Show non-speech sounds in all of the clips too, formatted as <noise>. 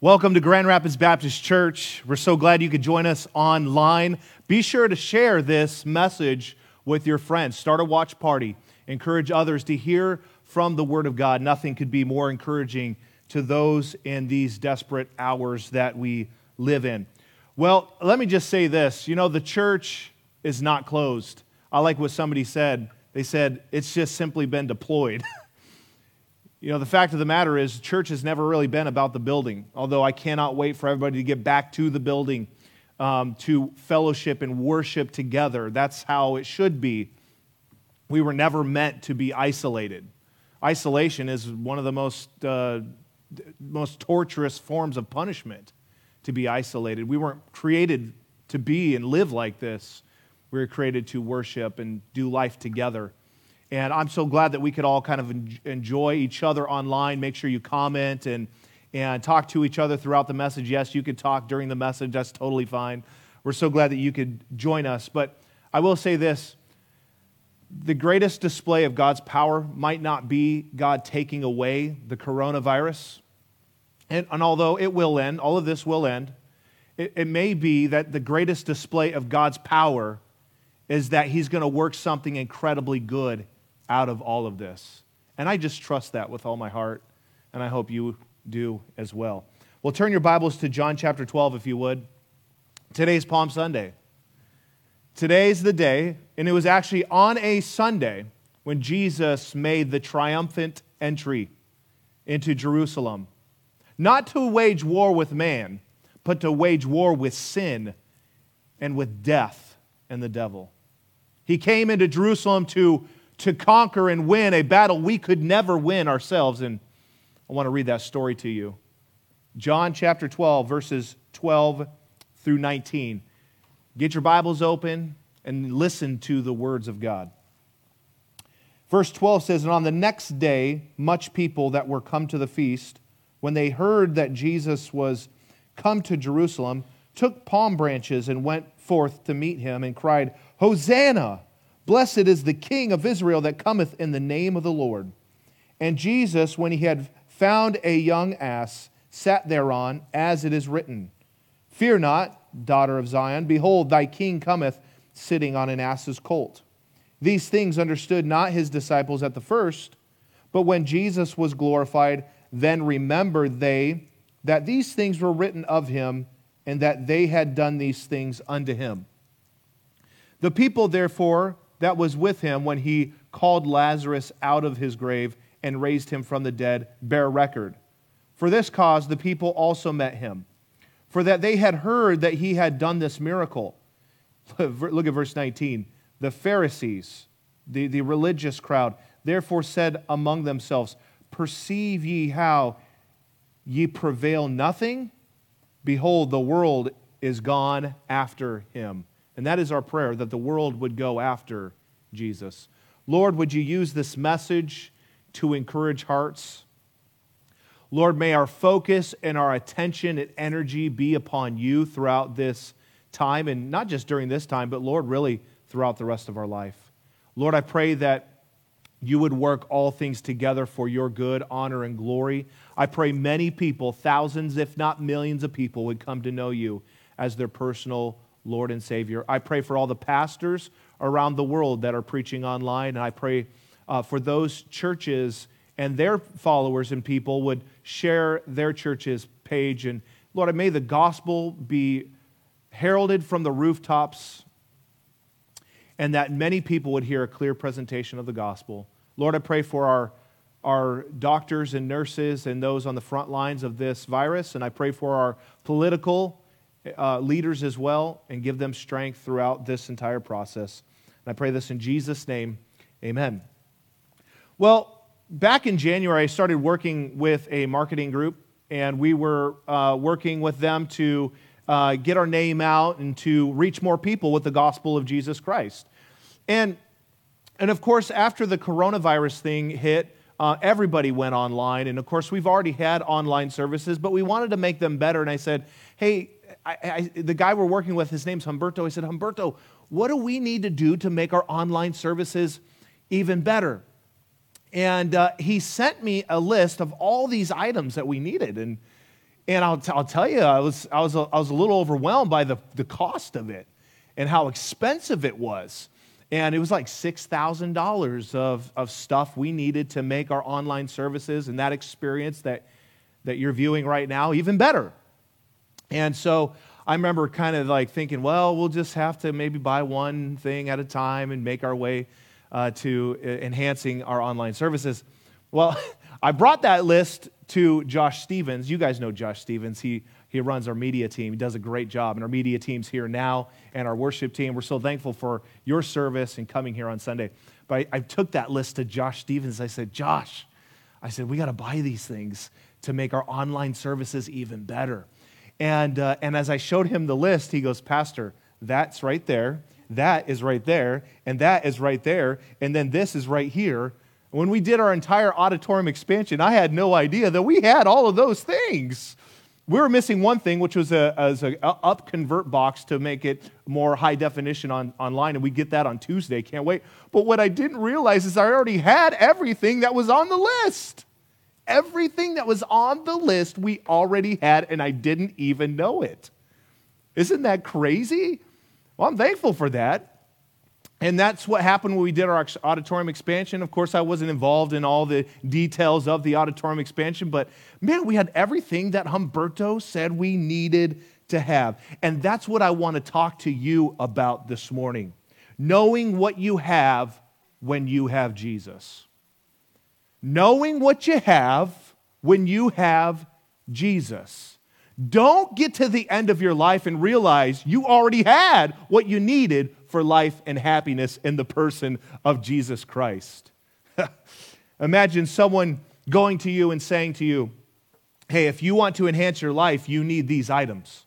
Welcome to Grand Rapids Baptist Church. We're so glad you could join us online. Be sure to share this message with your friends. Start a watch party. Encourage others to hear from the Word of God. Nothing could be more encouraging to those in these desperate hours that we live in. Well, let me just say this you know, the church is not closed. I like what somebody said. They said it's just simply been deployed. <laughs> You know, the fact of the matter is, church has never really been about the building, although I cannot wait for everybody to get back to the building um, to fellowship and worship together. That's how it should be. We were never meant to be isolated. Isolation is one of the most, uh, most torturous forms of punishment to be isolated. We weren't created to be and live like this. We were created to worship and do life together. And I'm so glad that we could all kind of enjoy each other online. Make sure you comment and, and talk to each other throughout the message. Yes, you could talk during the message. That's totally fine. We're so glad that you could join us. But I will say this the greatest display of God's power might not be God taking away the coronavirus. And, and although it will end, all of this will end, it, it may be that the greatest display of God's power is that He's going to work something incredibly good out of all of this. And I just trust that with all my heart, and I hope you do as well. Well, turn your Bibles to John chapter 12, if you would. Today's Palm Sunday. Today's the day, and it was actually on a Sunday when Jesus made the triumphant entry into Jerusalem. Not to wage war with man, but to wage war with sin and with death and the devil. He came into Jerusalem to to conquer and win a battle we could never win ourselves. And I want to read that story to you. John chapter 12, verses 12 through 19. Get your Bibles open and listen to the words of God. Verse 12 says, And on the next day, much people that were come to the feast, when they heard that Jesus was come to Jerusalem, took palm branches and went forth to meet him and cried, Hosanna! Blessed is the King of Israel that cometh in the name of the Lord. And Jesus, when he had found a young ass, sat thereon, as it is written Fear not, daughter of Zion, behold, thy king cometh sitting on an ass's colt. These things understood not his disciples at the first, but when Jesus was glorified, then remembered they that these things were written of him, and that they had done these things unto him. The people, therefore, that was with him when he called Lazarus out of his grave and raised him from the dead bear record. For this cause the people also met him, for that they had heard that he had done this miracle. <laughs> Look at verse 19. The Pharisees, the, the religious crowd, therefore said among themselves, Perceive ye how ye prevail nothing? Behold, the world is gone after him. And that is our prayer that the world would go after Jesus. Lord, would you use this message to encourage hearts? Lord, may our focus and our attention and energy be upon you throughout this time, and not just during this time, but Lord, really throughout the rest of our life. Lord, I pray that you would work all things together for your good, honor, and glory. I pray many people, thousands, if not millions of people, would come to know you as their personal Lord and Savior. I pray for all the pastors around the world that are preaching online, and I pray uh, for those churches and their followers and people would share their church's page. And Lord, may the gospel be heralded from the rooftops and that many people would hear a clear presentation of the gospel. Lord, I pray for our, our doctors and nurses and those on the front lines of this virus, and I pray for our political uh, leaders as well and give them strength throughout this entire process. And I pray this in Jesus' name. Amen. Well, back in January, I started working with a marketing group, and we were uh, working with them to uh, get our name out and to reach more people with the gospel of Jesus Christ. And, and of course, after the coronavirus thing hit, uh, everybody went online. And of course, we've already had online services, but we wanted to make them better. And I said, hey, I, I, the guy we're working with, his name's Humberto. I said, Humberto, what do we need to do to make our online services even better? And uh, he sent me a list of all these items that we needed. And, And I'll, t- I'll tell you, I was, I, was a, I was a little overwhelmed by the, the cost of it and how expensive it was. And it was like $6,000 of, of stuff we needed to make our online services and that experience that, that you're viewing right now even better. And so I remember kind of like thinking, well, we'll just have to maybe buy one thing at a time and make our way uh, to uh, enhancing our online services. Well, <laughs> I brought that list to Josh Stevens. You guys know Josh Stevens. He he runs our media team. He does a great job. And our media team's here now and our worship team. We're so thankful for your service and coming here on Sunday. But I, I took that list to Josh Stevens. I said, Josh, I said, we got to buy these things to make our online services even better. And, uh, and as I showed him the list, he goes, Pastor, that's right there, that is right there, and that is right there, and then this is right here. When we did our entire auditorium expansion, I had no idea that we had all of those things we were missing one thing, which was a, as a, up convert box to make it more high definition on, online, and we get that on Tuesday. Can't wait. But what I didn't realize is I already had everything that was on the list. Everything that was on the list we already had, and I didn't even know it. Isn't that crazy? Well, I'm thankful for that. And that's what happened when we did our auditorium expansion. Of course, I wasn't involved in all the details of the auditorium expansion, but man, we had everything that Humberto said we needed to have. And that's what I want to talk to you about this morning. Knowing what you have when you have Jesus. Knowing what you have when you have Jesus. Don't get to the end of your life and realize you already had what you needed for life and happiness in the person of Jesus Christ. <laughs> Imagine someone going to you and saying to you, Hey, if you want to enhance your life, you need these items.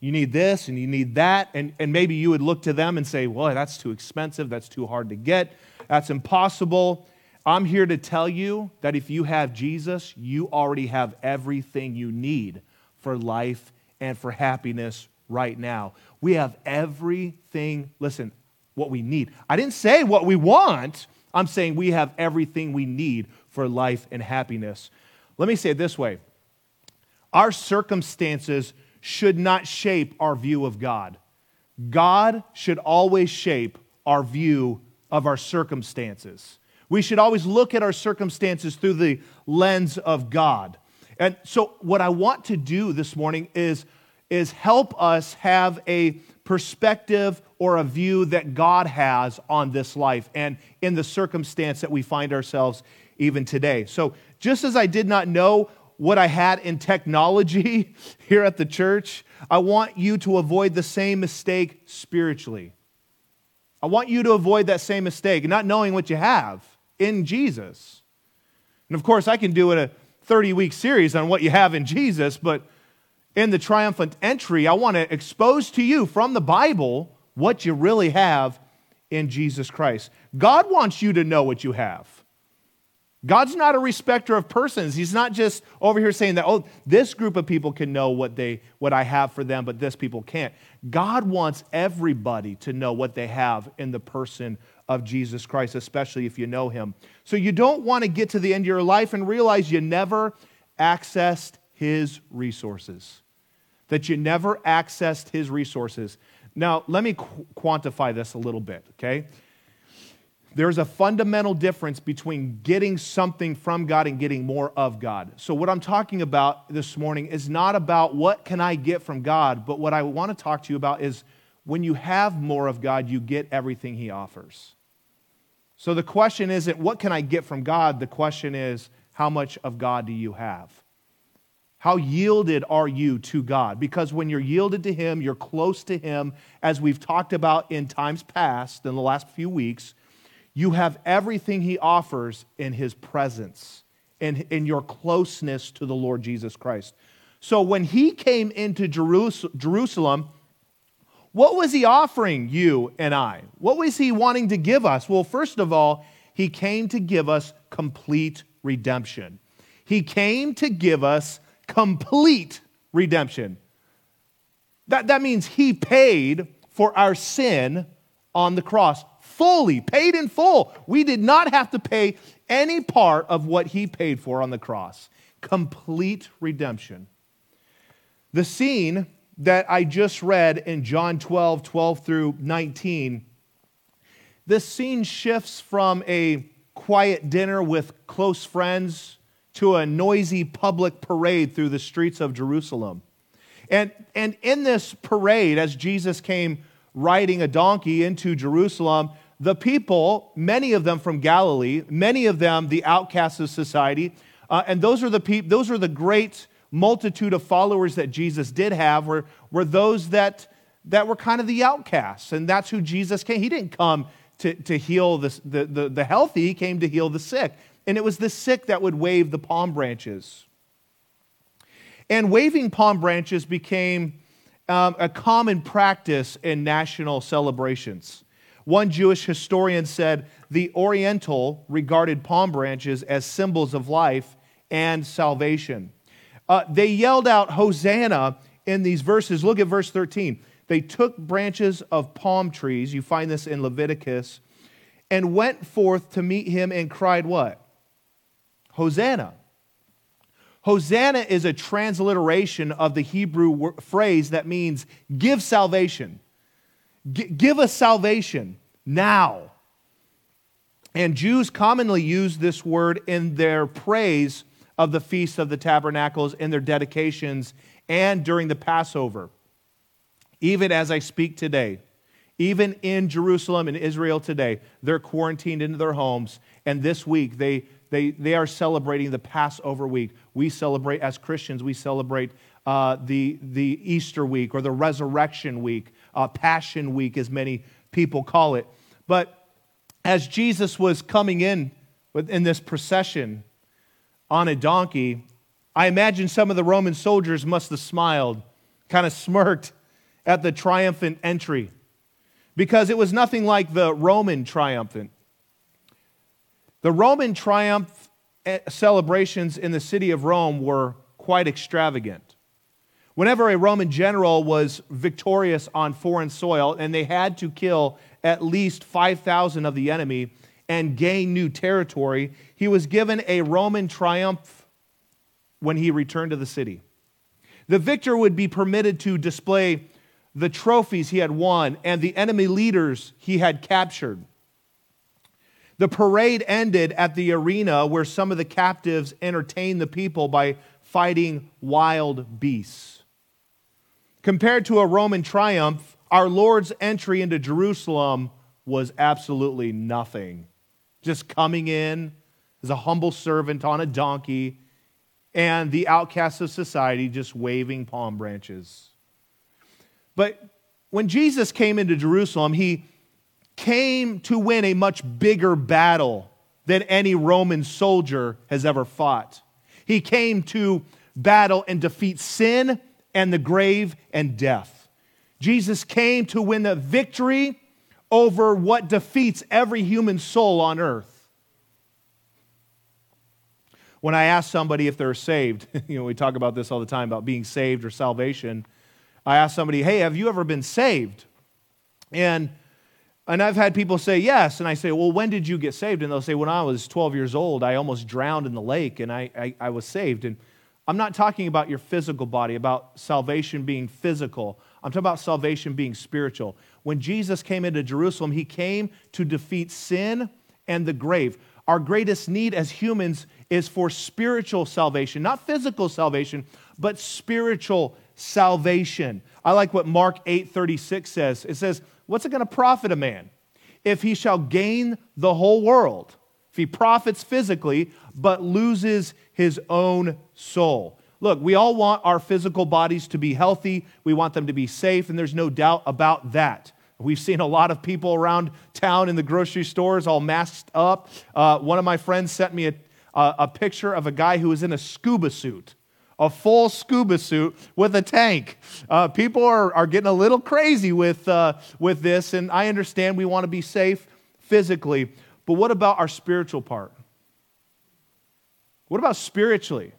You need this and you need that. And, and maybe you would look to them and say, Well, that's too expensive. That's too hard to get. That's impossible. I'm here to tell you that if you have Jesus, you already have everything you need for life and for happiness right now. We have everything, listen, what we need. I didn't say what we want, I'm saying we have everything we need for life and happiness. Let me say it this way our circumstances should not shape our view of God. God should always shape our view of our circumstances. We should always look at our circumstances through the lens of God. And so, what I want to do this morning is is help us have a perspective or a view that God has on this life and in the circumstance that we find ourselves even today. So, just as I did not know what I had in technology <laughs> here at the church, I want you to avoid the same mistake spiritually. I want you to avoid that same mistake, not knowing what you have in Jesus. And of course, I can do a 30 week series on what you have in Jesus, but in the triumphant entry, I want to expose to you from the Bible what you really have in Jesus Christ. God wants you to know what you have. God's not a respecter of persons. He's not just over here saying that, oh, this group of people can know what, they, what I have for them, but this people can't. God wants everybody to know what they have in the person of Jesus Christ, especially if you know him. So you don't want to get to the end of your life and realize you never accessed his resources that you never accessed his resources. Now, let me qu- quantify this a little bit, okay? There's a fundamental difference between getting something from God and getting more of God. So, what I'm talking about this morning is not about what can I get from God, but what I want to talk to you about is when you have more of God, you get everything He offers. So, the question isn't what can I get from God? The question is how much of God do you have? How yielded are you to God? Because when you're yielded to Him, you're close to Him, as we've talked about in times past, in the last few weeks, you have everything He offers in His presence, in, in your closeness to the Lord Jesus Christ. So when He came into Jerusalem, what was He offering you and I? What was He wanting to give us? Well, first of all, He came to give us complete redemption. He came to give us complete redemption. That, that means he paid for our sin on the cross, fully, paid in full. We did not have to pay any part of what he paid for on the cross. Complete redemption. The scene that I just read in John 12, 12 through 19, this scene shifts from a quiet dinner with close friends to a noisy public parade through the streets of Jerusalem. And, and in this parade, as Jesus came riding a donkey into Jerusalem, the people, many of them from Galilee, many of them the outcasts of society, uh, and those are the people, those are the great multitude of followers that Jesus did have, were, were those that, that were kind of the outcasts. And that's who Jesus came. He didn't come to, to heal the, the, the, the healthy, he came to heal the sick. And it was the sick that would wave the palm branches. And waving palm branches became um, a common practice in national celebrations. One Jewish historian said the Oriental regarded palm branches as symbols of life and salvation. Uh, they yelled out, Hosanna, in these verses. Look at verse 13. They took branches of palm trees, you find this in Leviticus, and went forth to meet him and cried, What? Hosanna. Hosanna is a transliteration of the Hebrew phrase that means give salvation. G- give us salvation now. And Jews commonly use this word in their praise of the Feast of the Tabernacles, in their dedications, and during the Passover. Even as I speak today, even in Jerusalem and Israel today, they're quarantined into their homes, and this week they they, they are celebrating the Passover week. We celebrate, as Christians, we celebrate uh, the, the Easter week or the Resurrection week, uh, Passion week, as many people call it. But as Jesus was coming in in this procession on a donkey, I imagine some of the Roman soldiers must have smiled, kind of smirked at the triumphant entry, because it was nothing like the Roman triumphant. The Roman triumph eh, celebrations in the city of Rome were quite extravagant. Whenever a Roman general was victorious on foreign soil and they had to kill at least 5,000 of the enemy and gain new territory, he was given a Roman triumph when he returned to the city. The victor would be permitted to display the trophies he had won and the enemy leaders he had captured. The parade ended at the arena where some of the captives entertained the people by fighting wild beasts. Compared to a Roman triumph, our Lord's entry into Jerusalem was absolutely nothing. Just coming in as a humble servant on a donkey, and the outcasts of society just waving palm branches. But when Jesus came into Jerusalem, he came to win a much bigger battle than any Roman soldier has ever fought. He came to battle and defeat sin and the grave and death. Jesus came to win the victory over what defeats every human soul on earth. When I ask somebody if they're saved, <laughs> you know, we talk about this all the time about being saved or salvation. I ask somebody, hey, have you ever been saved? And and I've had people say yes, and I say, Well, when did you get saved? And they'll say, When I was 12 years old, I almost drowned in the lake and I, I, I, was saved. And I'm not talking about your physical body, about salvation being physical. I'm talking about salvation being spiritual. When Jesus came into Jerusalem, he came to defeat sin and the grave. Our greatest need as humans is for spiritual salvation, not physical salvation, but spiritual salvation. I like what Mark 8:36 says. It says, What's it going to profit a man if he shall gain the whole world? If he profits physically, but loses his own soul. Look, we all want our physical bodies to be healthy. We want them to be safe, and there's no doubt about that. We've seen a lot of people around town in the grocery stores all masked up. Uh, one of my friends sent me a, a, a picture of a guy who was in a scuba suit a full scuba suit with a tank. Uh, people are, are getting a little crazy with, uh, with this, and I understand we want to be safe physically, but what about our spiritual part? What about spiritually?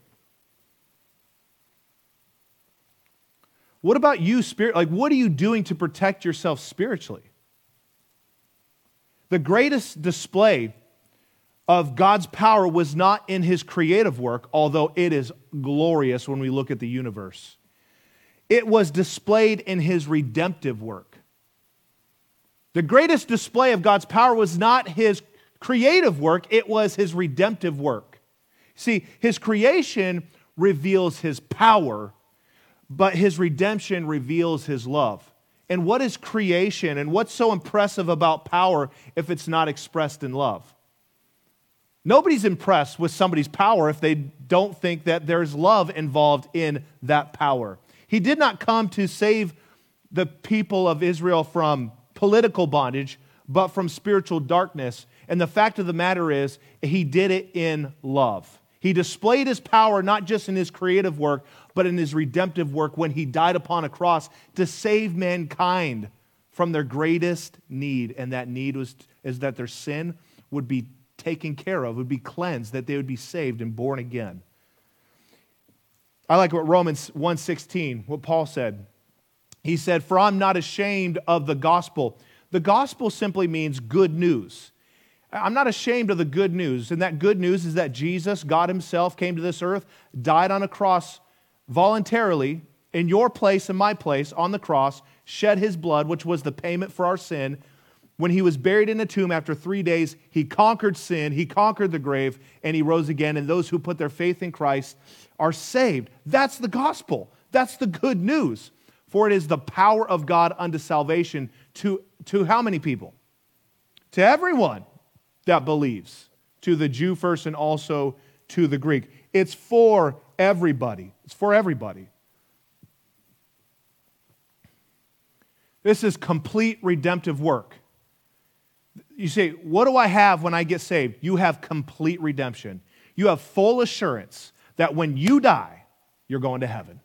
What about you, spirit? Like, what are you doing to protect yourself spiritually? The greatest display of God's power was not in his creative work, although it is glorious when we look at the universe. it was displayed in his redemptive work. The greatest display of God's power was not his creative work, it was his redemptive work. See, his creation reveals his power, but his redemption reveals his love. And what is creation and what's so impressive about power if it's not expressed in love? Nobody's impressed with somebody's power if they don't think that there's love involved in that power. He did not come to save the people of Israel from political bondage, but from spiritual darkness. And the fact of the matter is, he did it in love. He displayed his power not just in his creative work, but in his redemptive work when he died upon a cross to save mankind from their greatest need. And that need was is that their sin would be taken care of, would be cleansed, that they would be saved and born again. I like what Romans 1:16, what Paul said. He said, "For I'm not ashamed of the gospel." The gospel simply means good news. I'm not ashamed of the good news. And that good news is that Jesus, God Himself, came to this earth, died on a cross voluntarily in your place and my place on the cross, shed His blood, which was the payment for our sin. When He was buried in a tomb after three days, He conquered sin, He conquered the grave, and He rose again. And those who put their faith in Christ are saved. That's the gospel. That's the good news. For it is the power of God unto salvation to, to how many people? To everyone that believes, to the Jew first and also to the Greek. It's for everybody. It's for everybody. This is complete redemptive work. You say, What do I have when I get saved? You have complete redemption. You have full assurance that when you die, you're going to heaven.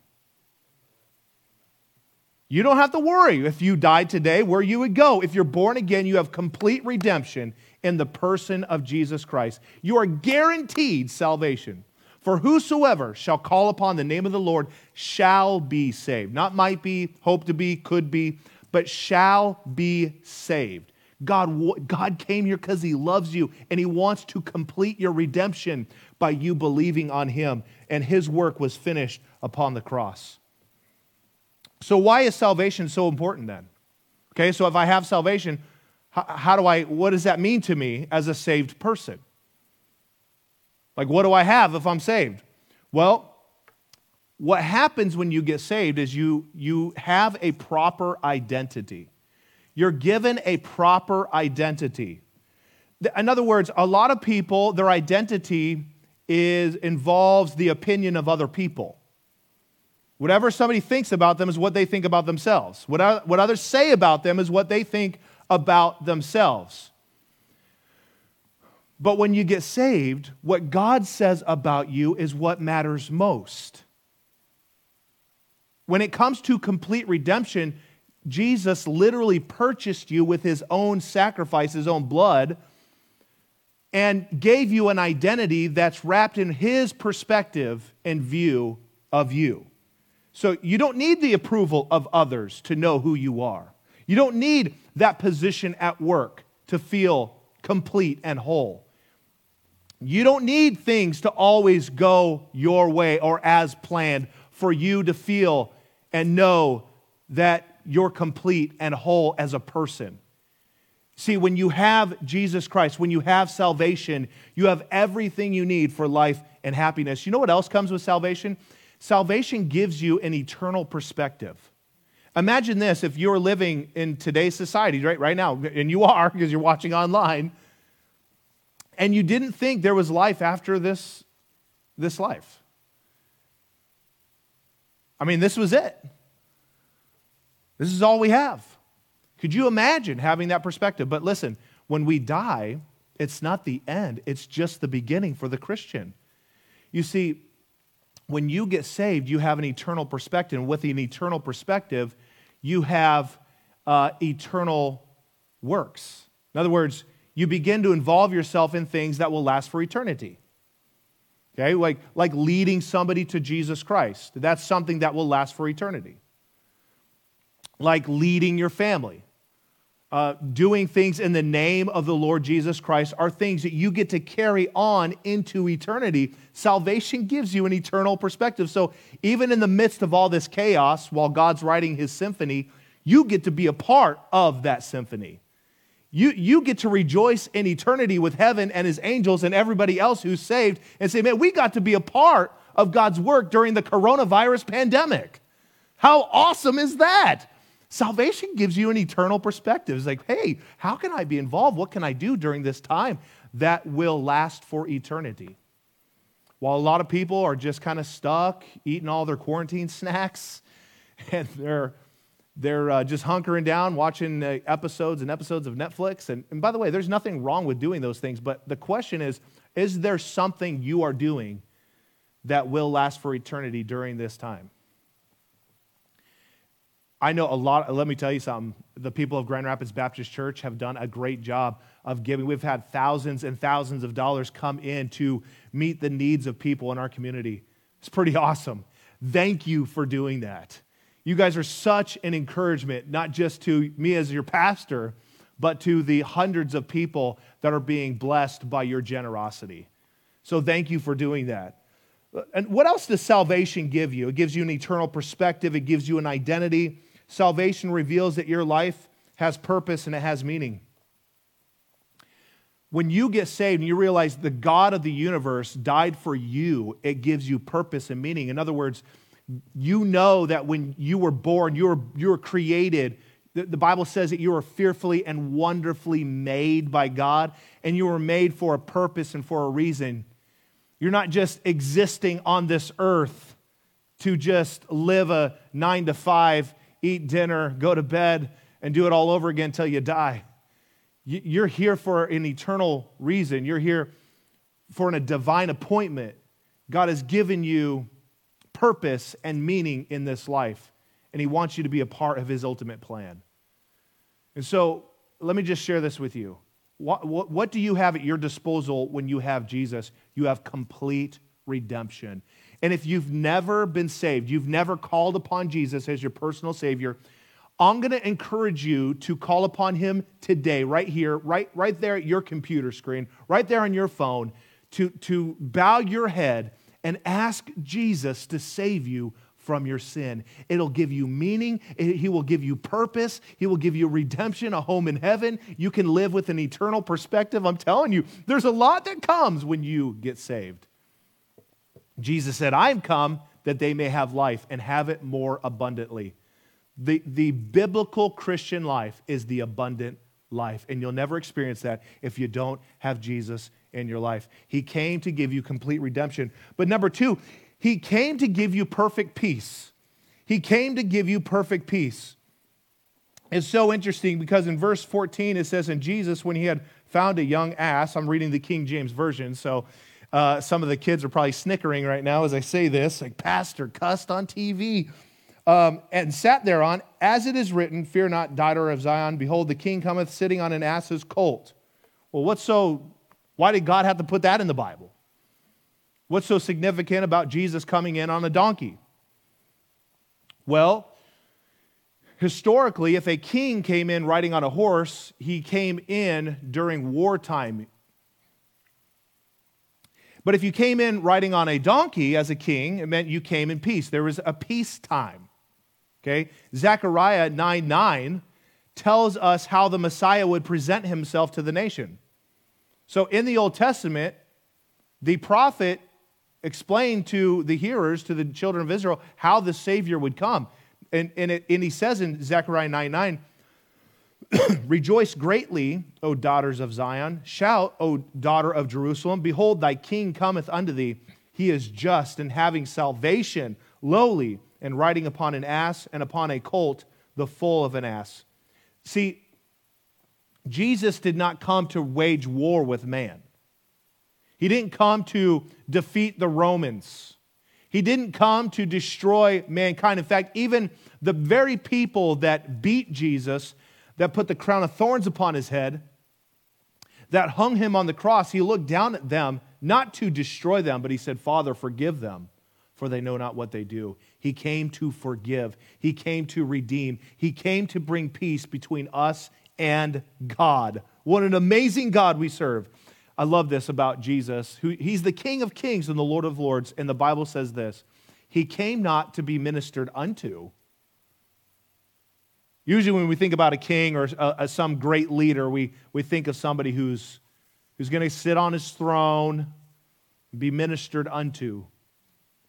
You don't have to worry if you died today where you would go. If you're born again, you have complete redemption in the person of Jesus Christ. You are guaranteed salvation. For whosoever shall call upon the name of the Lord shall be saved. Not might be, hope to be, could be, but shall be saved. God, God came here because He loves you and He wants to complete your redemption by you believing on Him. And His work was finished upon the cross. So, why is salvation so important then? Okay, so if I have salvation, how, how do I, what does that mean to me as a saved person? Like, what do I have if I'm saved? Well, what happens when you get saved is you, you have a proper identity. You're given a proper identity. In other words, a lot of people, their identity is, involves the opinion of other people. Whatever somebody thinks about them is what they think about themselves. What, what others say about them is what they think about themselves. But when you get saved, what God says about you is what matters most. When it comes to complete redemption, Jesus literally purchased you with his own sacrifice, his own blood, and gave you an identity that's wrapped in his perspective and view of you. So you don't need the approval of others to know who you are. You don't need that position at work to feel complete and whole. You don't need things to always go your way or as planned for you to feel and know that you're complete and whole as a person. See, when you have Jesus Christ, when you have salvation, you have everything you need for life and happiness. You know what else comes with salvation? Salvation gives you an eternal perspective. Imagine this if you're living in today's society, right, right now, and you are <laughs> because you're watching online, and you didn't think there was life after this, this life. I mean, this was it. This is all we have. Could you imagine having that perspective? But listen, when we die, it's not the end, it's just the beginning for the Christian. You see, when you get saved, you have an eternal perspective. And with an eternal perspective, you have uh, eternal works. In other words, you begin to involve yourself in things that will last for eternity. Okay, like, like leading somebody to Jesus Christ. That's something that will last for eternity like leading your family. Uh, doing things in the name of the Lord Jesus Christ are things that you get to carry on into eternity. Salvation gives you an eternal perspective. So, even in the midst of all this chaos, while God's writing his symphony, you get to be a part of that symphony. You, you get to rejoice in eternity with heaven and his angels and everybody else who's saved and say, man, we got to be a part of God's work during the coronavirus pandemic. How awesome is that? Salvation gives you an eternal perspective. It's like, hey, how can I be involved? What can I do during this time that will last for eternity? While a lot of people are just kind of stuck eating all their quarantine <laughs> snacks and they're, they're uh, just hunkering down watching uh, episodes and episodes of Netflix. And, and by the way, there's nothing wrong with doing those things, but the question is is there something you are doing that will last for eternity during this time? I know a lot, let me tell you something. The people of Grand Rapids Baptist Church have done a great job of giving. We've had thousands and thousands of dollars come in to meet the needs of people in our community. It's pretty <laughs> awesome. Thank you for doing that. You guys are such an encouragement, not just to me as your pastor, but to the hundreds of people that are being blessed by your generosity. So thank you for doing that. And what else does salvation give you? It gives you an eternal perspective, it gives you an identity salvation reveals that your life has purpose and it has meaning. When you get saved and you realize the God of the universe died for you, it gives you purpose and meaning. In other words, you know that when you were born, you were, you were created. The, the Bible says that you were fearfully and wonderfully made by God, and you were made for a purpose and for a reason. You're not just existing on this earth to just live a nine to five eat dinner, go to bed, and do it all over again until you die. You're here for an eternal reason. You're here for a divine appointment. God has given you purpose and meaning in this life, and He wants you to be a part of His ultimate plan. And so, let me just share this with you. What, what, what do you have at your disposal when you have Jesus? You have complete redemption. And if you've never been saved, you've never called upon Jesus as your personal Savior, I'm going to encourage you to call upon Him today, right here, right, right there at your computer screen, right there on your phone, to, to bow your head and ask Jesus to save you from your sin. It'll give you meaning. He will give you purpose. He will give you redemption, a home in heaven. You can live with an eternal perspective. I'm telling you, there's a lot that comes when you get saved. Jesus said, I am come that they may have life and have it more abundantly. The, the biblical Christian life is the abundant life, and you'll never experience that if you don't have Jesus in your life. He came to give you complete redemption. But number two, He came to give you perfect peace. He came to give you perfect peace. It's so interesting because in verse 14 it says, And Jesus, when he had found a young ass, I'm reading the King James Version, so uh, some of the kids are probably snickering right now as I say this, like, Pastor cussed on TV. Um, and sat thereon, as it is written, Fear not, daughter of Zion, behold, the king cometh sitting on an ass's colt. Well, what's so, why did God have to put that in the Bible? What's so significant about Jesus coming in on a donkey? Well, historically, if a king came in riding on a horse, he came in during wartime. But if you came in riding on a donkey as a king, it meant you came in peace. There was a peace time. Okay? Zechariah 9 9 tells us how the Messiah would present himself to the nation. So in the Old Testament, the prophet explained to the hearers, to the children of Israel, how the Savior would come. And, and, it, and he says in Zechariah 9 9, <coughs> Rejoice greatly, O daughters of Zion. Shout, O daughter of Jerusalem. Behold, thy king cometh unto thee. He is just and having salvation, lowly, and riding upon an ass and upon a colt, the foal of an ass. See, Jesus did not come to wage war with man. He didn't come to defeat the Romans. He didn't come to destroy mankind. In fact, even the very people that beat Jesus that put the crown of thorns upon his head, that hung him on the cross, he looked down at them, not to destroy them, but he said, Father, forgive them, for they know not what they do. He came to forgive, he came to redeem, he came to bring peace between us and God. What an amazing God we serve. I love this about Jesus. He's the King of kings and the Lord of lords. And the Bible says this He came not to be ministered unto. Usually, when we think about a king or a, a, some great leader, we, we think of somebody who's, who's going to sit on his throne, and be ministered unto.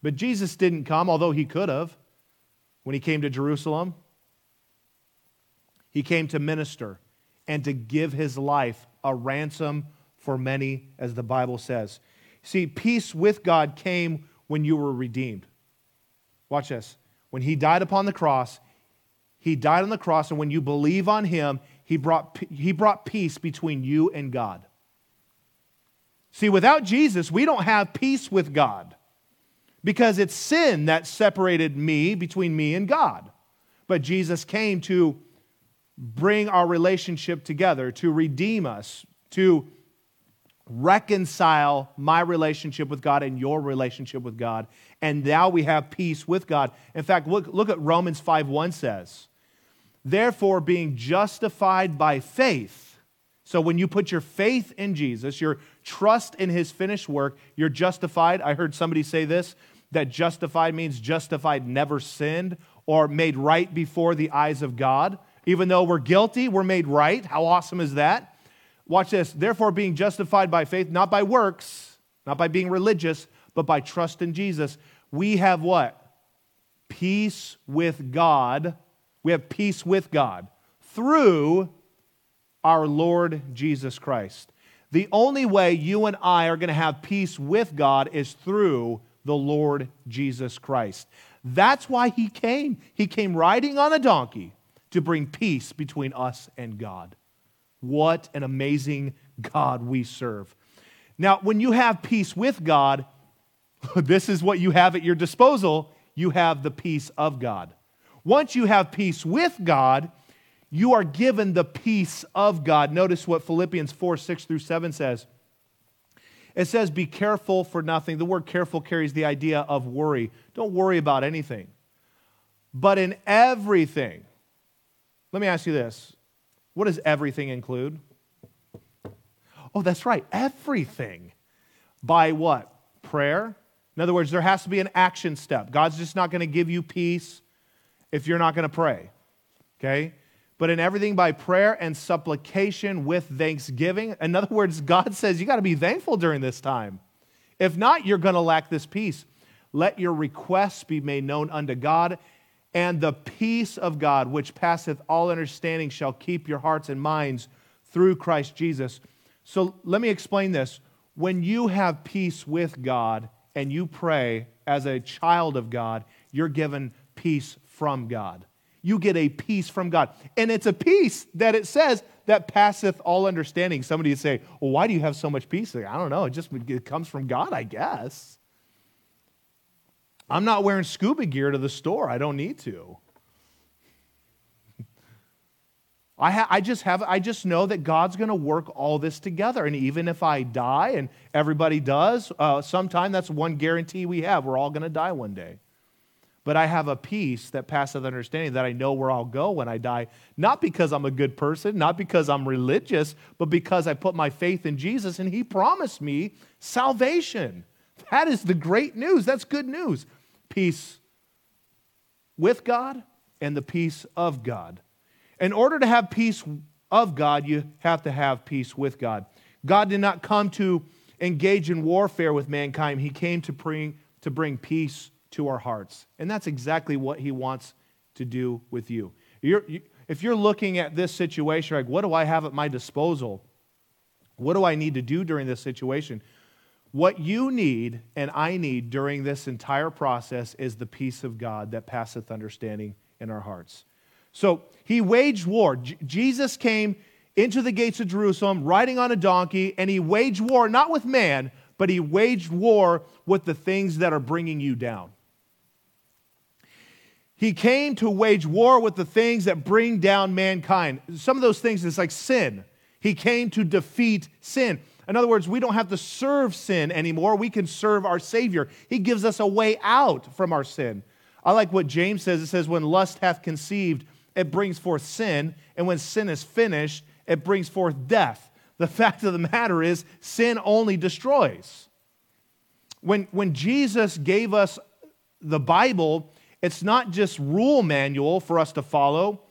But Jesus didn't come, although he could have, when he came to Jerusalem. He came to minister and to give his life a ransom for many, as the Bible says. See, peace with God came when you were redeemed. Watch this. When he died upon the cross, he died on the cross, and when you believe on him, he brought, he brought peace between you and God. See, without Jesus, we don't have peace with God because it's sin that separated me between me and God. But Jesus came to bring our relationship together, to redeem us, to reconcile my relationship with God and your relationship with God. And now we have peace with God. In fact, look, look at Romans 5 1 says, Therefore, being justified by faith. So when you put your faith in Jesus, your trust in his finished work, you're justified. I heard somebody say this that justified means justified, never sinned, or made right before the eyes of God. Even though we're guilty, we're made right. How awesome is that? Watch this. Therefore, being justified by faith, not by works, not by being religious, but by trust in Jesus, we have what? Peace with God. We have peace with God through our Lord Jesus Christ. The only way you and I are going to have peace with God is through the Lord Jesus Christ. That's why he came. He came riding on a donkey to bring peace between us and God. What an amazing God we serve. Now, when you have peace with God, <laughs> this is what you have at your disposal. You have the peace of God. Once you have peace with God, you are given the peace of God. Notice what Philippians 4 6 through 7 says. It says, Be careful for nothing. The word careful carries the idea of worry. Don't worry about anything. But in everything, let me ask you this what does everything include? Oh, that's right, everything. By what? Prayer. In other words, there has to be an action step. God's just not going to give you peace if you're not going to pray. Okay? but in everything by prayer and supplication with thanksgiving. In other words, God says you got to be thankful during this time. If not, you're going to lack this peace. Let your requests be made known unto God, and the peace of God, which passeth all understanding, shall keep your hearts and minds through Christ Jesus. So let me explain this. When you have peace with God and you pray as a child of God, you're given peace from God you get a peace from God. And it's a peace that it says that passeth all understanding. Somebody would say, Well, why do you have so much peace? Like, I don't know. It just it comes from God, I guess. I'm not wearing scuba gear to the store. I don't need to. <laughs> I, ha- I just have I just know that God's going to work all this together, and even if I die, and everybody does, uh, sometime that's one guarantee we have: we're all going to die one day but I have a peace that passeth understanding that I know where I'll go when I die, not because I'm a good person, not because I'm religious, but because I put my faith in Jesus and He promised me salvation. That is the great news. That's good news. Peace with God and the peace of God. In order to have peace of God, you have to have peace with God. God did not come to engage in warfare with mankind, He came to bring, to bring peace to our hearts. And that's exactly what he wants to do with you. You're, you, if you're looking at this situation, like, what do I have at my disposal? What do I need to do during this situation? What you need and I need during this entire process is the peace of God that passeth understanding in our hearts. So he waged war. J- Jesus came into the gates of Jerusalem riding on a donkey, and he waged war not with man, but he waged war with the things that are bringing you down. He came to wage war with the things that bring down mankind. Some of those things is like sin. He came to defeat sin. In other words, we don't have to serve sin anymore. We can serve our Savior. He gives us a way out from our sin. I like what James says. It says, When lust hath conceived, it brings forth sin. And when sin is finished, it brings forth death. The <laughs> fact of the matter is, sin only destroys. When, when Jesus gave us the Bible, it's not just rule manual for us to follow.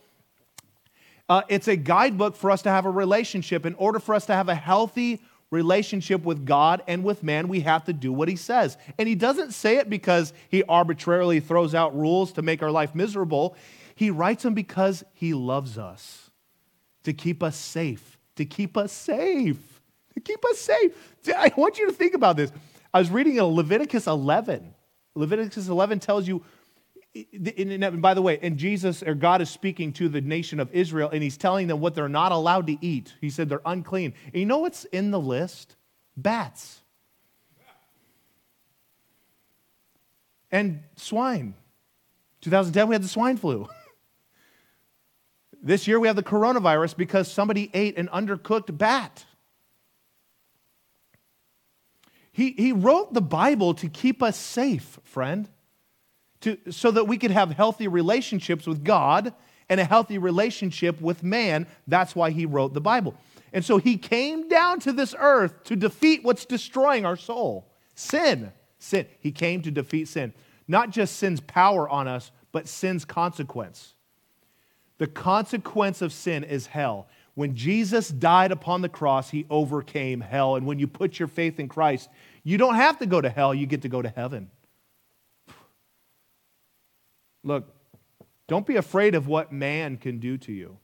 Uh, it's a guidebook for us to have a relationship. In order for us to have a healthy relationship with God and with man, we have to do what he says. And he doesn't say it because he arbitrarily throws out rules to make our life miserable. He writes them because he loves us, to keep us safe, to keep us safe, to keep us safe. <laughs> I want you to think about this. I was reading in Leviticus 11. Leviticus 11 tells you, and by the way, and Jesus or God is speaking to the nation of Israel, and He's telling them what they're not allowed to eat. He said they're unclean. And you know what's in the list? Bats and swine. 2010, we had the swine flu. <laughs> This year, we have the coronavirus because somebody ate an undercooked bat. He, he wrote the Bible to keep us safe, friend, to, so that we could have healthy relationships with God and a healthy relationship with man. That's why he wrote the Bible. And so he came down to this earth to defeat what's destroying our soul sin. Sin. He came to defeat sin. Not just sin's power on us, but sin's consequence. The consequence of sin is hell. When Jesus died upon the cross, he overcame hell. And when you put your faith in Christ, you don't have to go to hell, you get to go to heaven. Look, don't be afraid of what man can do to you.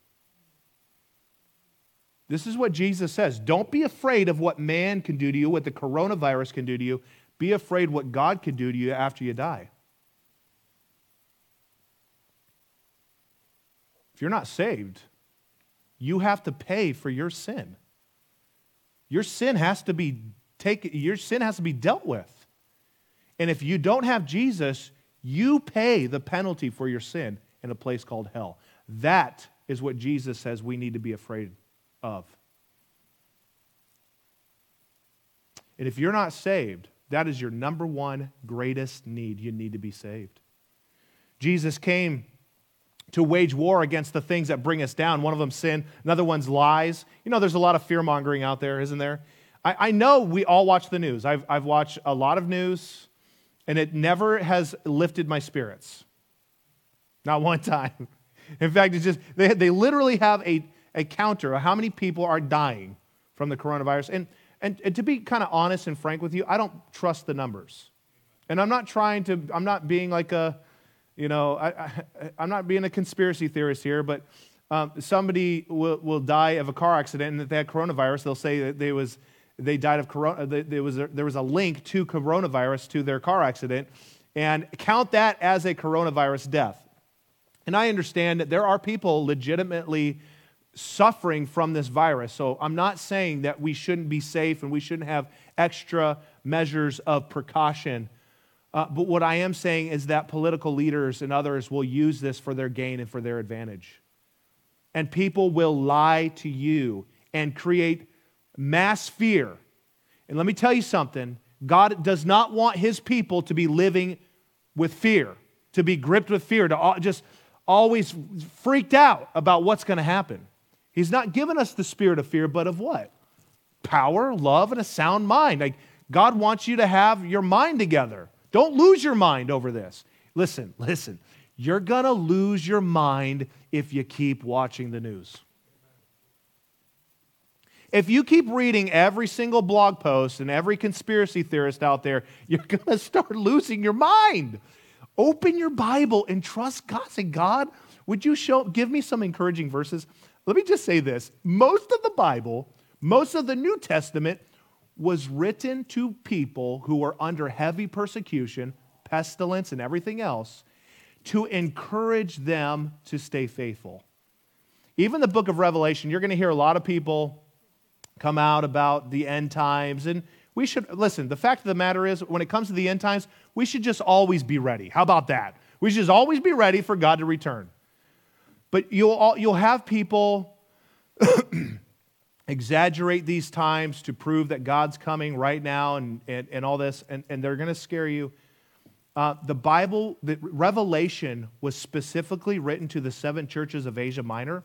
This is what Jesus says. Don't be afraid of what man can do to you, what the coronavirus can do to you. Be afraid what God can do to you after you die. If you're not saved, you have to pay for your sin. Your sin has to be taken, your sin has to be dealt with. And if you don't have Jesus, you pay the penalty for your sin in a place called hell. That is what Jesus says we need to be afraid of. And if you're not saved, that is your number one greatest need. You need to be saved. Jesus came to wage war against the things that bring us down. One of them sin, another one's lies. You know, there's a lot of fear mongering out there, isn't there? I, I, know we all watch the news. I've, I've watched a lot of news, and it never has lifted my spirits. Not one time. <laughs> In fact, it's just, they, they literally have a, a counter of how many people are dying from the coronavirus. And, and, and to be kind of honest and frank with you, I don't trust the numbers. And I'm not trying to, I'm not being like a, you know, I, am not being a conspiracy theorist here, but um, somebody will, will die of a car accident and that they had coronavirus, they'll say that they, was, they died of corona. There was, a, there was a link to coronavirus to their car accident, and count that as a coronavirus death. And I understand that there are people legitimately suffering from this virus. So I'm not saying that we shouldn't be safe and we shouldn't have extra measures of precaution uh, but what I am saying is that political leaders and others will use this for their gain and for their advantage. And people will lie to you and create mass fear. And let me tell you something God does not want his people to be living with fear, to be gripped with fear, to just always freaked out about what's going to happen. He's not given us the spirit of fear, but of what? Power, love, and a sound mind. Like God wants you to have your mind together. Don't lose your mind over this. Listen, listen. You're going to lose your mind if you keep watching the news. If you keep reading every single blog post and every conspiracy theorist out there, you're <laughs> going to start losing your mind. Open your Bible and trust God. Say, God, would you show, give me some encouraging verses? Let me just say this most of the Bible, most of the New Testament was written to people who were under heavy persecution, pestilence, and everything else to encourage them to stay faithful. Even the book of Revelation, you're going to hear a lot of people come out about the end times. And we should, listen, the fact of the matter is, when it comes to the end times, we should just always be ready. How about that? We should just always be ready for God to return. But you'll, you'll have people <coughs> exaggerate these times to prove that God's coming right now and, and, and all this, and, and they're going to scare you. Uh, the Bible, the Revelation was specifically written to the seven churches of Asia Minor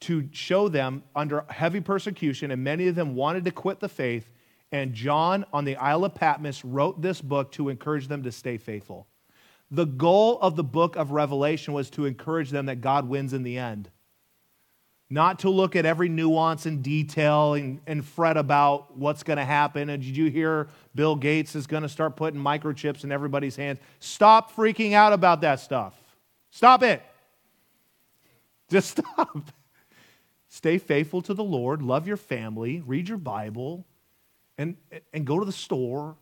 to show them under heavy persecution, and many of them wanted to quit the faith. And John on the Isle of Patmos wrote this book to encourage them to stay faithful. The goal of the book of Revelation was to encourage them that God wins in the end not to look at every nuance and detail and, and fret about what's going to happen. And did you hear Bill Gates is going to start putting microchips in everybody's hands? Stop freaking out about that stuff. Stop it. Just <laughs> stop. Stay faithful to the Lord, love your family, read your Bible, and, and go to the store,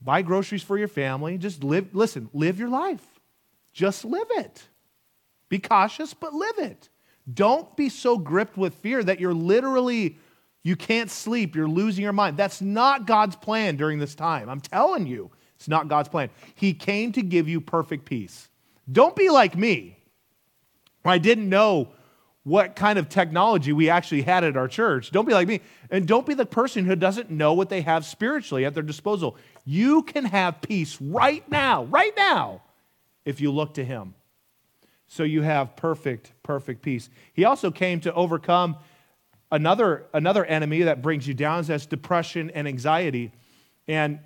buy groceries for your family. Just live, listen, live your life. Just live it. Be cautious, but live it. Don't be so gripped with fear that you're literally, you can't sleep, you're losing your mind. That's not God's plan during this time. I'm telling you, it's not God's plan. He came to give you perfect peace. Don't be like me. I didn't know what kind of technology we actually had at our church. Don't be like me. And don't be the person who doesn't know what they have spiritually at their disposal. You can have peace right now, right now, if you look to Him so you have perfect, perfect peace. He also came to overcome another, another enemy that brings you down, that's depression and anxiety. And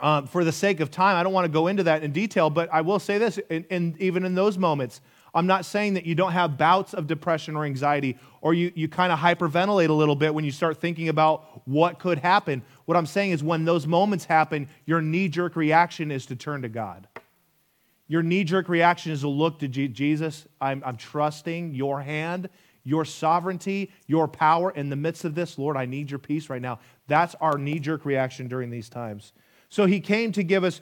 um, for the sake of time, I don't want to go into that in detail, but I will say this, in, in, even in those moments, I'm not saying that you don't have bouts of depression or anxiety, or you, you kind of hyperventilate a little bit when you start thinking about what could happen. What I'm saying is, when those moments happen, your knee jerk reaction is to turn to God. Your knee jerk reaction is to look to Jesus. I'm, I'm trusting your hand, your sovereignty, your power in the midst of this. Lord, I need your peace right now. That's our knee jerk reaction during these times. So he came to give us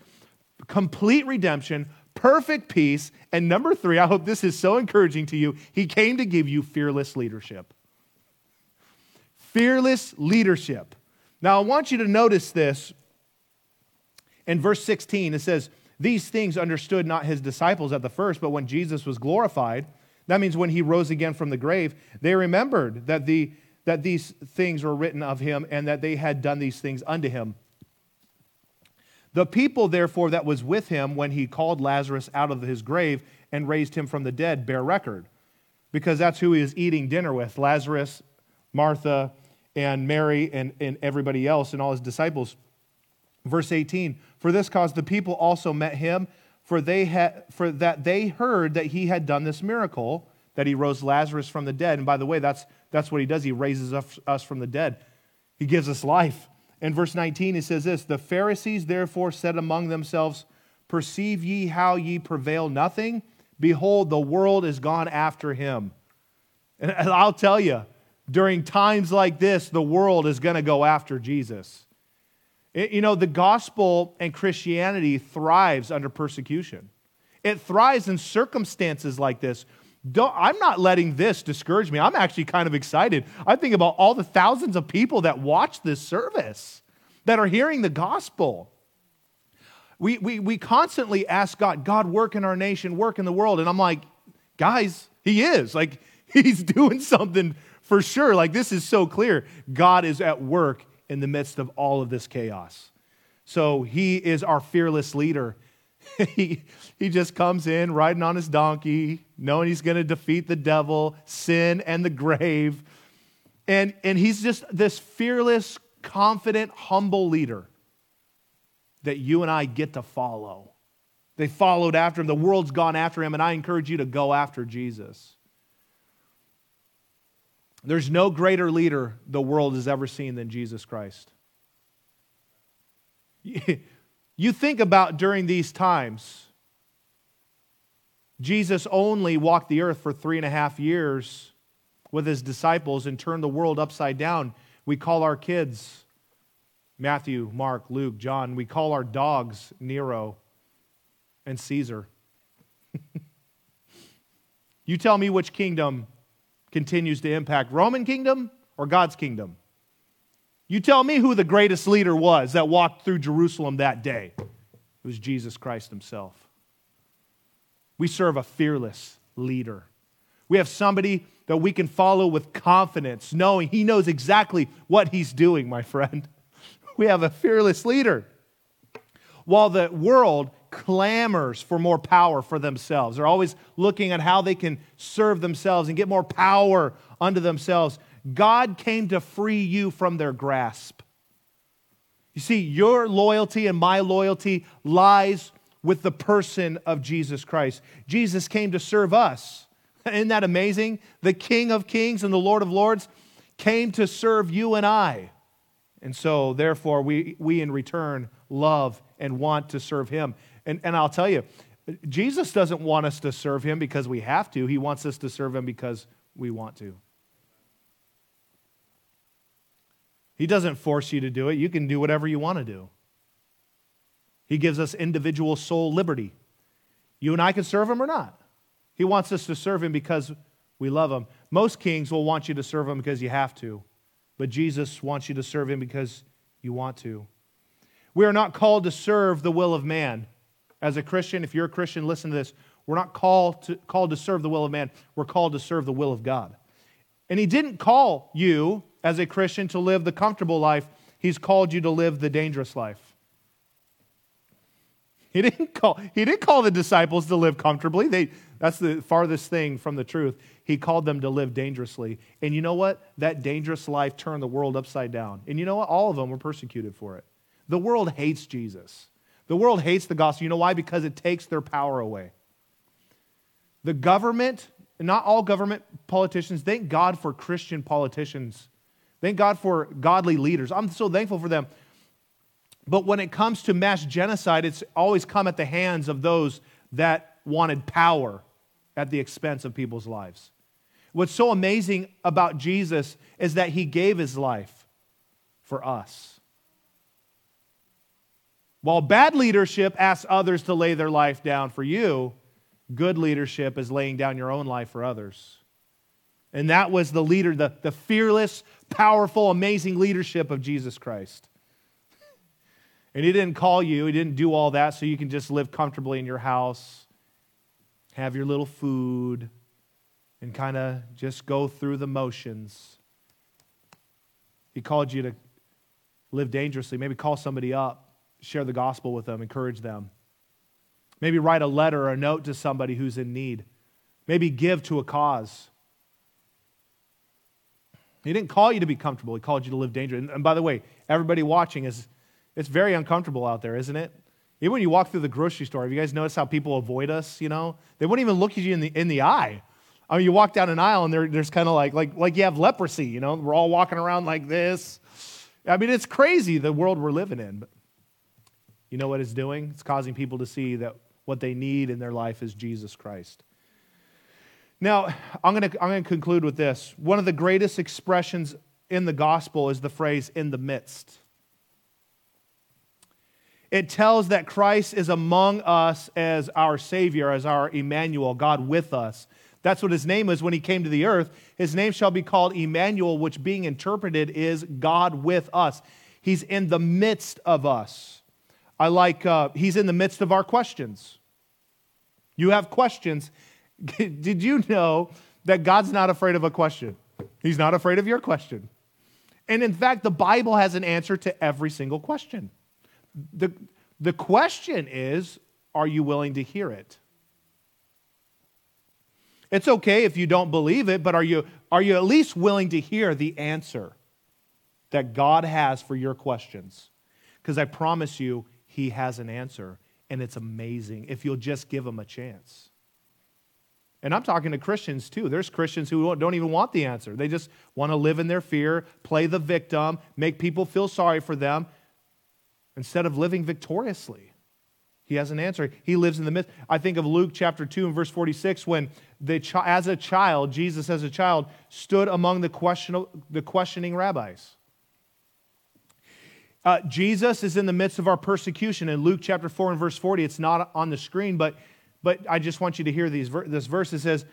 complete redemption, perfect peace. And number three, I hope this is so encouraging to you. He came to give you fearless leadership. Fearless leadership. Now, I want you to notice this in verse 16. It says, these things understood not his disciples at the first, but when Jesus was glorified, that means when he rose again from the grave, they remembered that, the, that these things were written of him and that they had done these things unto him. The people, therefore, that was with him when he called Lazarus out of his grave and raised him from the dead bear record, because that's who he is eating dinner with Lazarus, Martha, and Mary, and, and everybody else, and all his disciples. Verse 18 For this cause the people also met him, for, they had, for that they heard that he had done this miracle, that he rose Lazarus from the dead. And by the way, that's, that's what he does. He raises us from the dead, he gives us life. In verse 19, he says this The Pharisees therefore said among themselves, Perceive ye how ye prevail nothing? Behold, the world is gone after him. And I'll tell you, during times like this, the world is going to go after Jesus. You know, the gospel and Christianity thrives under persecution. It thrives in circumstances like this. Don't, I'm not letting this discourage me. I'm actually kind of excited. I think about all the thousands of people that watch this service that are hearing the gospel. We, we, we constantly ask God, God, work in our nation, work in the world. And I'm like, guys, He is. Like, <laughs> He's doing something for sure. Like, this is so clear. God is at work in the midst of all of this chaos. So he is our fearless leader. <laughs> he, he just comes in riding on his donkey, knowing he's going to defeat the devil, sin, and the grave. And, and he's just this fearless, confident, humble leader that you and I get to follow. They followed after him. The world's gone after him, and I encourage you to go after Jesus. There's no greater leader the world has ever seen than Jesus Christ. <laughs> You think about during these times, Jesus only walked the earth for three and a half years with his disciples and turned the world upside down. We call our kids Matthew, Mark, Luke, John. We call our dogs Nero and Caesar. <laughs> you tell me which kingdom continues to impact Roman kingdom or God's kingdom? You tell me who the greatest leader was that walked through Jerusalem that day. It was Jesus Christ himself. We serve a fearless leader. We have somebody that we can follow with confidence, knowing he knows exactly what he's doing, my friend. <laughs> We have a fearless leader. while the world clamors for more power for themselves. They're always looking at how they can serve themselves and get more power unto themselves. God came to free you from their grasp. You see, your loyalty and my loyalty lies with the person of Jesus Christ. Jesus came to serve us. <laughs> Isn't that amazing? The King of Kings and the Lord of Lords came to serve you and I. And so, therefore, we, we in return love and want to serve him. And, and I'll tell you, Jesus doesn't want us to serve him because we have to, he wants us to serve him because we want to. He doesn't force you to do it. You can do whatever you want to do. He gives us individual soul liberty. You and I can serve him or not. He wants us to serve him because we love him. Most kings will want you to serve him because you have to, but Jesus wants you to serve him because you want to. We are not called to serve the will of man. As a Christian, if you're a Christian, listen to this. We're not called to, called to serve the will of man, we're called to serve the will of God. And he didn't call you as a Christian to live the comfortable life, he's called you to live the dangerous life. He didn't call, he didn't call the disciples to live comfortably. They, that's the farthest thing from the truth. He called them to live dangerously. And you know what? That dangerous life turned the world upside down. And you know what? All of them were persecuted for it. The world hates Jesus. The world hates the gospel. You know why? Because it takes their power away. The government, not all government politicians, thank God for Christian politicians. Thank God for godly leaders. I'm so thankful for them. But when it comes to mass genocide, it's always come at the hands of those that wanted power at the expense of people's lives. What's so amazing about Jesus is that he gave his life for us. While bad leadership asks others to lay their life down for you, good leadership is laying down your own life for others. And that was the leader, the, the fearless, powerful, amazing leadership of Jesus Christ. And He didn't call you, He didn't do all that so you can just live comfortably in your house, have your little food, and kind of just go through the motions. He called you to live dangerously. Maybe call somebody up, share the gospel with them, encourage them. Maybe write a letter or a note to somebody who's in need. Maybe give to a cause. He didn't call you to be comfortable, He called you to live dangerous. And by the way, everybody watching is it's very uncomfortable out there, isn't it? Even when you walk through the grocery store, have you guys noticed how people avoid us? You know, they wouldn't even look at you in the in the eye. I mean, you walk down an aisle and there's kind of like like like you have leprosy. You know, we're all walking around like this. I mean, it's crazy the world we're living in. But you know what it's doing? It's causing people to see that what they need in their life is Jesus Christ. Now, I'm going to I'm going to conclude with this. One of the greatest expressions in the gospel is the phrase "in the midst." It tells that Christ is among us as our Savior, as our Emmanuel, God with us. That's what his name is when he came to the earth. His name shall be called Emmanuel, which being interpreted is God with us. He's in the midst of us. I like, uh, he's in the midst of our questions. You have questions. <laughs> Did you know that God's not afraid of a question? He's not afraid of your question. And in fact, the Bible has an answer to every single question. The, the question is are you willing to hear it? It's okay if you don't believe it, but are you, are you at least willing to hear the answer that God has for your questions? Because I promise you, He has an answer, and it's amazing if you'll just give Him a chance. And I'm talking to Christians too. There's Christians who don't even want the answer. They just want to live in their fear, play the victim, make people feel sorry for them, instead of living victoriously. He has an answer. He lives in the midst. I think of Luke chapter 2 and verse 46 when the, as a child, Jesus as a child, stood among the, question, the questioning rabbis. Uh, Jesus is in the midst of our persecution. In Luke chapter 4 and verse 40, it's not on the screen, but, but I just want you to hear these, this verse. It says,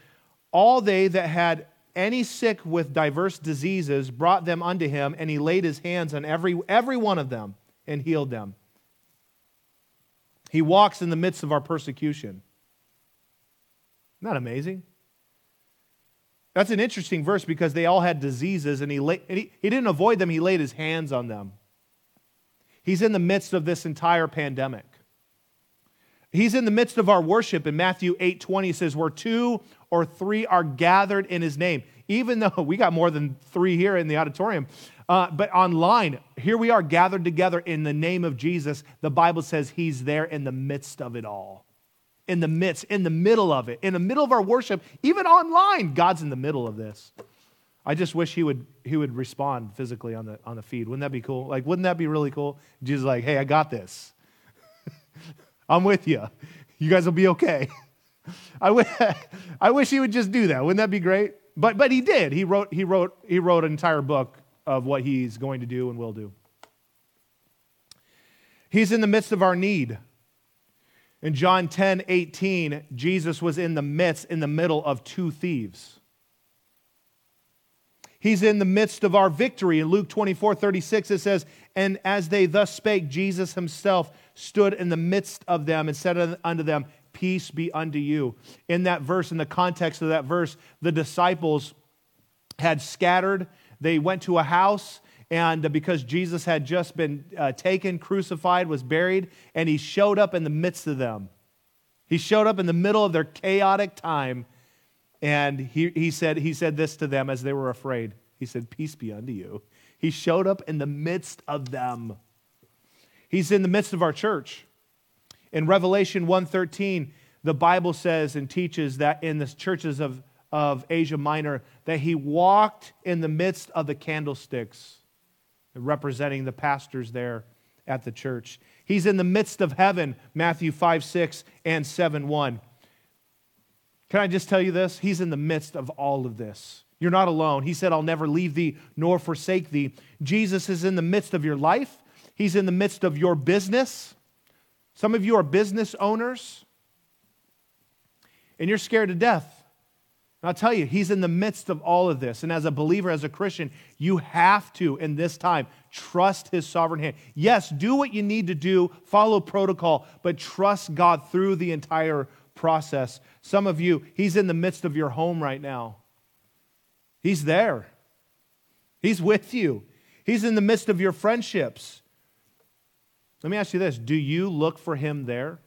All they that had any sick with diverse diseases brought them unto him, and he laid his hands on every, every one of them and healed them. He walks in the midst of our persecution. Isn't that amazing? That's an interesting verse because they all had diseases and he, and he, he didn't avoid them, he laid his hands on them. He's in the midst of this entire pandemic. He's in the midst of our worship in Matthew 8 20 says, Where two or three are gathered in his name. Even though <laughs> we got more than three here in the auditorium, uh, but online, here we are gathered together in the name of Jesus. The Bible says he's there in the midst of it all. In the midst, in the middle of it, in the middle of our worship, even online, God's in the middle of this. I just wish he would he would respond physically on the on the feed. Wouldn't that be cool? Like, wouldn't that be really cool? Jesus like, hey, I got this. <laughs> I'm with you. You guys will be okay. I, w- <laughs> I wish he would just do that. Wouldn't that be great? But but he did. He wrote he wrote he wrote an entire book of what he's going to do and will do. He's in the midst of our need. In John 10 18, Jesus was in the midst, in the middle of two thieves. He's in the midst of our victory. In Luke 24 36, it says, And as they thus spake, Jesus himself stood in the midst of them and said unto them, Peace be unto you. In that verse, in the context of that verse, the disciples had scattered they went to a house, and because Jesus had just been uh, taken, crucified, was buried, and he showed up in the midst of them. He showed up in the middle of their chaotic time, and he, he, said, he said this to them as they were afraid. He said, Peace be unto you. He showed up in the midst of them. He's in the midst of our church. In Revelation 1:13, the Bible says and teaches that in the churches of of Asia Minor that he walked in the midst of the candlesticks, representing the pastors there at the church. He's in the midst of heaven, Matthew 5 6 and 7 1. Can I just tell you this? He's in the midst of all of this. You're not alone. He said, I'll never leave thee nor forsake thee. Jesus is in the midst of your life, He's in the midst of your business. Some of you are business owners, and you're scared to death and I'll tell you, he's in the midst of all of this. And as a believer, as a Christian, you have to, in this time, trust his sovereign hand. Yes, do what you need to do, follow protocol, but trust God through the entire process. Some of you, he's in the midst of your home right now. He's there, he's with you, he's in the midst of your friendships. Let me ask you this do you look for him there?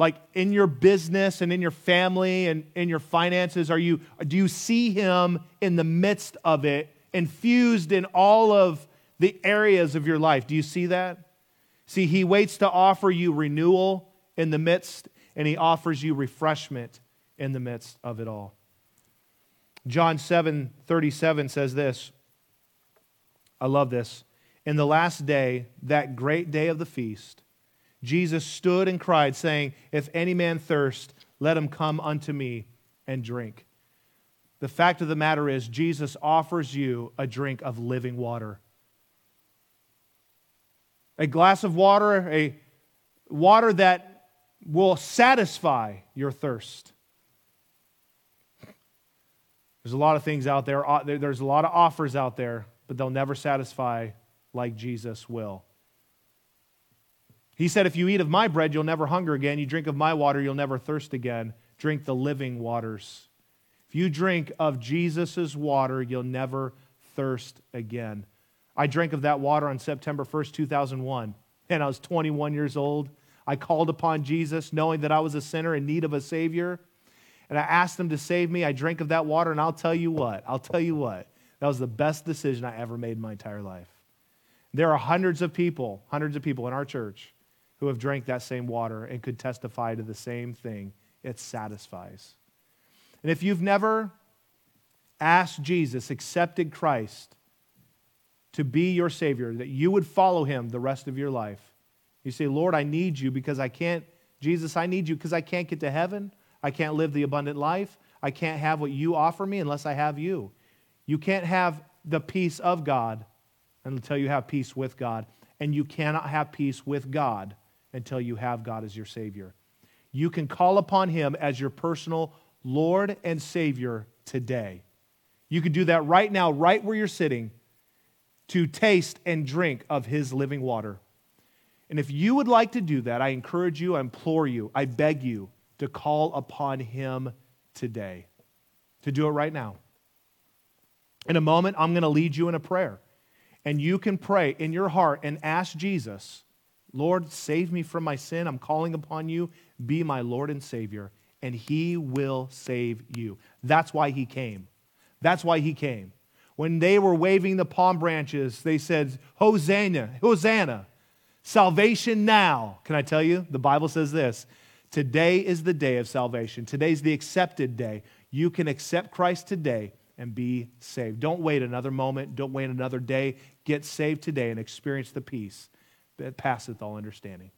like in your business and in your family and in your finances are you do you see him in the midst of it infused in all of the areas of your life do you see that see he waits to offer you renewal in the midst and he offers you refreshment in the midst of it all john 7 37 says this i love this in the last day that great day of the feast Jesus stood and cried, saying, If any man thirst, let him come unto me and drink. The fact of the matter is, Jesus offers you a drink of living water. A glass of water, a water that will satisfy your thirst. There's a lot of things out there, uh, there's a lot of offers out there, but they'll never satisfy like Jesus will. He said, If you eat of my bread, you'll never hunger again. You drink of my water, you'll never thirst again. Drink the living waters. If you drink of Jesus' water, you'll never thirst again. I drank of that water on September 1st, 2001, and I was 21 years old. I called upon Jesus knowing that I was a sinner in need of a Savior, and I asked Him to save me. I drank of that water, and I'll tell you what, I'll tell you what, that was the best decision I ever made in my entire life. There are hundreds of people, hundreds of people in our church who have drank that same water and could testify to the same thing. It satisfies. And if you've never asked Jesus, accepted Christ to be your Savior, that you would follow him the rest of your life, you say, Lord, I need you because I can't, Jesus, I need you because I can't get to heaven. I can't live the abundant life. I can't have what you offer me unless I have you. You can't have the peace of God until you have peace with God. And you cannot have peace with God until you have God as your Savior. You can call upon Him as your personal Lord and Savior today. You can do that right now, right where you're sitting, to taste and drink of His living water. And if you would like to do that, I encourage you, I implore you, I beg you to call upon Him today, to do it right now. In a moment, I'm going to lead you in a prayer. And you can pray in your heart and ask Jesus Lord, save me from my sin. I'm calling upon you. Be my Lord and Savior. And he will save you. That's why he came. That's why he came. When they were waving the palm branches, they said, Hosanna, Hosanna, salvation now. Can I tell you? The Bible says this Today is the day of salvation. Today's the accepted day. You can accept Christ today and be saved. Don't wait another moment. Don't wait another day. Get saved today and experience the peace that passeth all understanding.